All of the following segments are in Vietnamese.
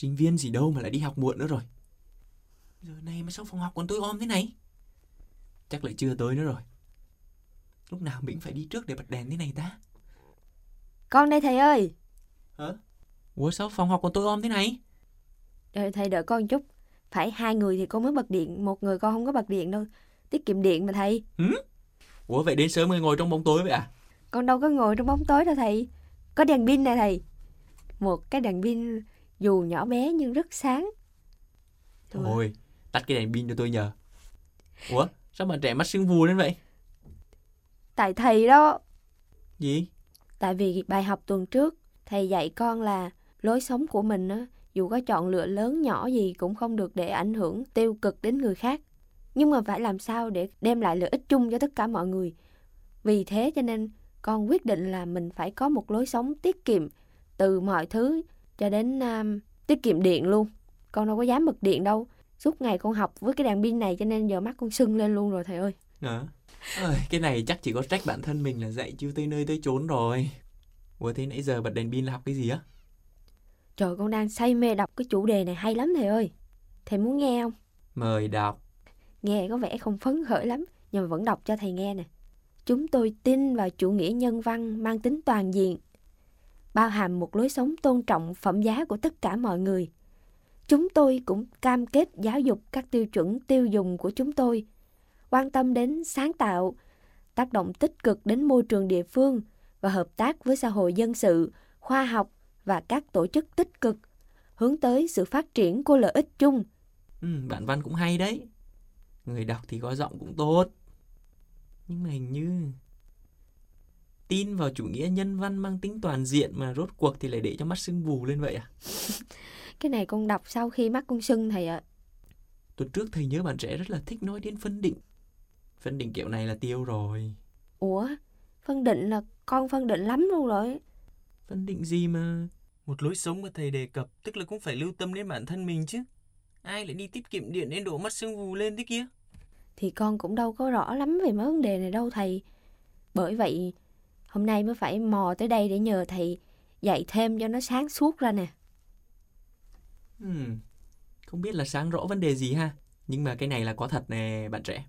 Sinh viên gì đâu mà lại đi học muộn nữa rồi. Giờ này mà sao phòng học còn tối om thế này? Chắc lại chưa tới nữa rồi. Lúc nào mình phải đi trước để bật đèn thế này ta? Con đây thầy ơi. Hả? Ủa sao phòng học còn tối om thế này? Đợi thầy đợi con chút. Phải hai người thì con mới bật điện, một người con không có bật điện đâu. Tiết kiệm điện mà thầy. Hử? Ủa vậy đến sớm mới ngồi trong bóng tối vậy à? Con đâu có ngồi trong bóng tối đâu thầy. Có đèn pin này thầy. Một cái đèn pin dù nhỏ bé nhưng rất sáng. Thôi, tắt cái đèn pin cho tôi nhờ. Ủa, sao bạn trẻ mắt sưng vù lên vậy? Tại thầy đó. Gì? Tại vì bài học tuần trước, thầy dạy con là lối sống của mình á, dù có chọn lựa lớn nhỏ gì cũng không được để ảnh hưởng tiêu cực đến người khác. Nhưng mà phải làm sao để đem lại lợi ích chung cho tất cả mọi người. Vì thế cho nên con quyết định là mình phải có một lối sống tiết kiệm từ mọi thứ cho đến um, tiết kiệm điện luôn. Con đâu có dám bật điện đâu. Suốt ngày con học với cái đèn pin này cho nên giờ mắt con sưng lên luôn rồi thầy ơi. À, ơi, cái này chắc chỉ có trách bản thân mình là dạy chưa tới nơi tới chốn rồi. Ủa thế nãy giờ bật đèn pin là học cái gì á? Trời con đang say mê đọc cái chủ đề này hay lắm thầy ơi. Thầy muốn nghe không? Mời đọc. Nghe có vẻ không phấn khởi lắm, nhưng mà vẫn đọc cho thầy nghe nè. Chúng tôi tin vào chủ nghĩa nhân văn mang tính toàn diện, bao hàm một lối sống tôn trọng phẩm giá của tất cả mọi người. Chúng tôi cũng cam kết giáo dục các tiêu chuẩn tiêu dùng của chúng tôi, quan tâm đến sáng tạo, tác động tích cực đến môi trường địa phương và hợp tác với xã hội dân sự, khoa học và các tổ chức tích cực, hướng tới sự phát triển của lợi ích chung. Ừ, bạn văn cũng hay đấy. Người đọc thì có giọng cũng tốt. Nhưng mà hình như tin vào chủ nghĩa nhân văn mang tính toàn diện mà rốt cuộc thì lại để cho mắt sưng vù lên vậy à? Cái này con đọc sau khi mắt con sưng thầy ạ. Tuần trước thầy nhớ bạn trẻ rất là thích nói đến phân định. Phân định kiểu này là tiêu rồi. Ủa, phân định là con phân định lắm luôn rồi. Phân định gì mà... Một lối sống mà thầy đề cập tức là cũng phải lưu tâm đến bản thân mình chứ. Ai lại đi tiết kiệm điện đến độ mắt sưng vù lên thế kia? Thì con cũng đâu có rõ lắm về mấy vấn đề này đâu thầy. Bởi vậy, hôm nay mới phải mò tới đây để nhờ thầy dạy thêm cho nó sáng suốt ra nè. Hmm, không biết là sáng rõ vấn đề gì ha. Nhưng mà cái này là có thật nè bạn trẻ.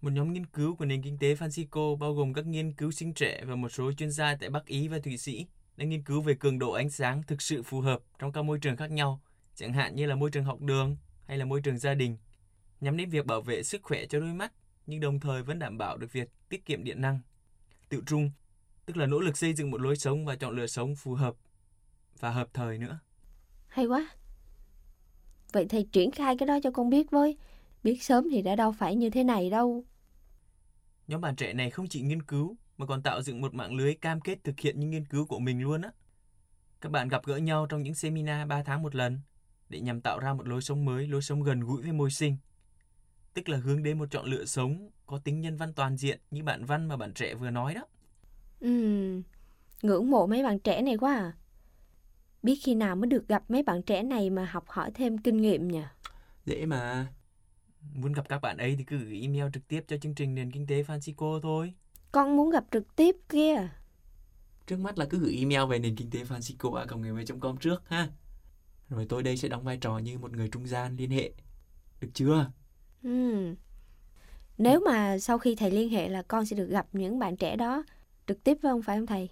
Một nhóm nghiên cứu của nền kinh tế Francisco bao gồm các nghiên cứu sinh trẻ và một số chuyên gia tại Bắc Ý và Thụy Sĩ đã nghiên cứu về cường độ ánh sáng thực sự phù hợp trong các môi trường khác nhau, chẳng hạn như là môi trường học đường hay là môi trường gia đình, nhắm đến việc bảo vệ sức khỏe cho đôi mắt nhưng đồng thời vẫn đảm bảo được việc tiết kiệm điện năng. Tự trung, tức là nỗ lực xây dựng một lối sống và chọn lựa sống phù hợp và hợp thời nữa. Hay quá. Vậy thầy triển khai cái đó cho con biết với. Biết sớm thì đã đâu phải như thế này đâu. Nhóm bạn trẻ này không chỉ nghiên cứu mà còn tạo dựng một mạng lưới cam kết thực hiện những nghiên cứu của mình luôn á. Các bạn gặp gỡ nhau trong những seminar 3 tháng một lần để nhằm tạo ra một lối sống mới, lối sống gần gũi với môi sinh. Tức là hướng đến một chọn lựa sống có tính nhân văn toàn diện như bạn Văn mà bạn trẻ vừa nói đó. Ừ, ngưỡng mộ mấy bạn trẻ này quá à. Biết khi nào mới được gặp mấy bạn trẻ này mà học hỏi thêm kinh nghiệm nhỉ? Dễ mà. Muốn gặp các bạn ấy thì cứ gửi email trực tiếp cho chương trình Nền Kinh tế Francisco thôi. Con muốn gặp trực tiếp kia. Trước mắt là cứ gửi email về nền kinh tế Francisco a com trước ha. Rồi tôi đây sẽ đóng vai trò như một người trung gian liên hệ. Được chưa? Ừ. Nếu mà sau khi thầy liên hệ là con sẽ được gặp những bạn trẻ đó trực tiếp với ông phải không thầy?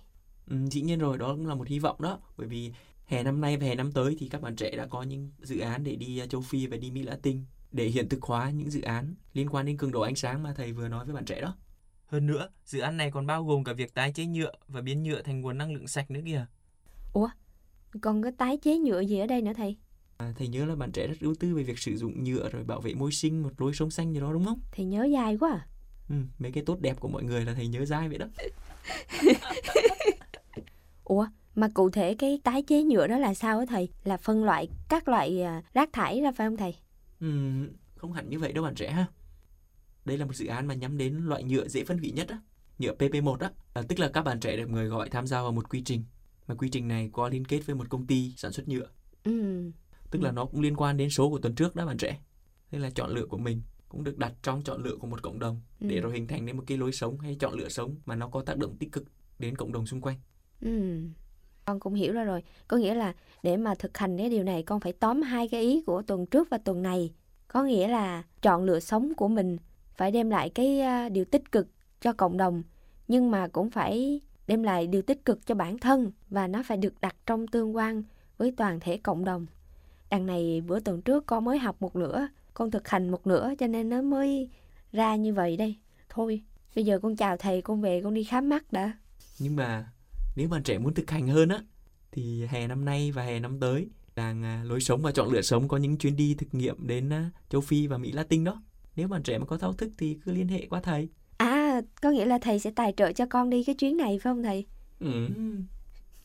Ừ, dĩ nhiên rồi, đó cũng là một hy vọng đó. Bởi vì hè năm nay và hè năm tới thì các bạn trẻ đã có những dự án để đi châu Phi và đi Mỹ Latin để hiện thực hóa những dự án liên quan đến cường độ ánh sáng mà thầy vừa nói với bạn trẻ đó. Hơn nữa, dự án này còn bao gồm cả việc tái chế nhựa và biến nhựa thành nguồn năng lượng sạch nữa kìa. Ủa, còn có tái chế nhựa gì ở đây nữa thầy? À, thầy nhớ là bạn trẻ rất ưu tư về việc sử dụng nhựa rồi bảo vệ môi sinh, một lối sống xanh gì đó đúng không? Thầy nhớ dài quá à. Ừ, mấy cái tốt đẹp của mọi người là thầy nhớ dai vậy đó. Ủa, mà cụ thể cái tái chế nhựa đó là sao á thầy? Là phân loại các loại à, rác thải ra phải không thầy? Ừ, không hẳn như vậy đâu bạn trẻ ha. Đây là một dự án mà nhắm đến loại nhựa dễ phân hủy nhất á, nhựa PP1 á, à, tức là các bạn trẻ được người gọi tham gia vào một quy trình mà quy trình này có liên kết với một công ty sản xuất nhựa. Ừ. Tức là nó cũng liên quan đến số của tuần trước đó bạn trẻ. Nên là chọn lựa của mình cũng được đặt trong chọn lựa của một cộng đồng Ừ. để rồi hình thành nên một cái lối sống hay chọn lựa sống mà nó có tác động tích cực đến cộng đồng xung quanh. Ừ. Con cũng hiểu ra rồi. Có nghĩa là để mà thực hành cái điều này con phải tóm hai cái ý của tuần trước và tuần này. Có nghĩa là chọn lựa sống của mình phải đem lại cái à, điều tích cực cho cộng đồng nhưng mà cũng phải đem lại điều tích cực cho bản thân và nó phải được đặt trong tương quan với toàn thể cộng đồng. Đằng này bữa tuần trước con mới học một nửa, con thực hành một nửa cho nên nó mới ra như vậy đây. Thôi, bây giờ con chào thầy, con về con đi khám mắt đã. Nhưng mà nếu bạn trẻ muốn thực hành hơn á thì hè năm nay và hè năm tới làng à, lối sống và chọn lựa sống có những chuyến đi thực nghiệm đến à, châu Phi và Mỹ Latin đó. Nếu bạn trẻ mà có thao thức thì cứ liên hệ qua thầy. À, có nghĩa là thầy sẽ tài trợ cho con đi cái chuyến này phải không thầy? Ừ.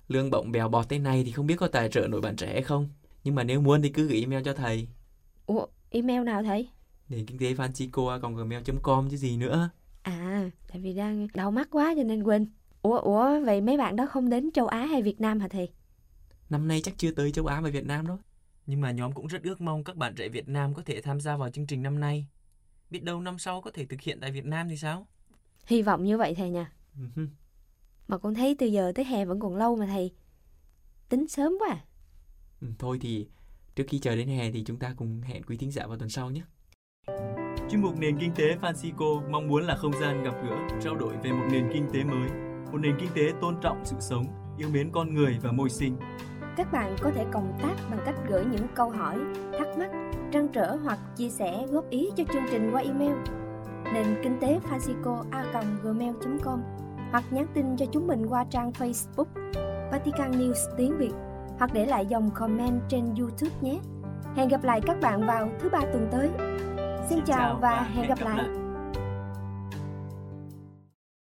Lương bổng bèo bọt thế này thì không biết có tài trợ nổi bạn trẻ hay không. Nhưng mà nếu muốn thì cứ gửi email cho thầy. Ủa, email nào thầy? Để kinh tế francisco gmail.com chứ gì nữa. À, tại vì đang đau mắt quá cho nên quên. Ủa, ủa, vậy mấy bạn đó không đến châu Á hay Việt Nam hả thầy? Năm nay chắc chưa tới châu Á và Việt Nam đâu. Nhưng mà nhóm cũng rất ước mong các bạn trẻ Việt Nam có thể tham gia vào chương trình năm nay. Biết đâu năm sau có thể thực hiện tại Việt Nam thì sao? Hy vọng như vậy thầy nha. Ừ Mà con thấy từ giờ tới hè vẫn còn lâu mà thầy. Tính sớm quá. à. Ừ, thôi thì trước khi chờ đến hè thì chúng ta cùng hẹn quý thính giả vào tuần sau nhé. Chuyên mục Nền Kinh tế Francisco mong muốn là không gian gặp gỡ, trao đổi về một nền kinh tế mới, một nền kinh tế tôn trọng sự sống, yêu mến con người và môi sinh. Các bạn có thể cộng tác bằng cách gửi những câu hỏi, thắc mắc, trăn trở hoặc chia sẻ góp ý cho chương trình qua email nền kinh tế gmail.com hoặc nhắn tin cho chúng mình qua trang Facebook Vatican News tiếng Việt hoặc để lại dòng comment trên YouTube nhé. Hẹn gặp lại các bạn vào thứ ba tuần tới. Xin chào và hẹn gặp lại.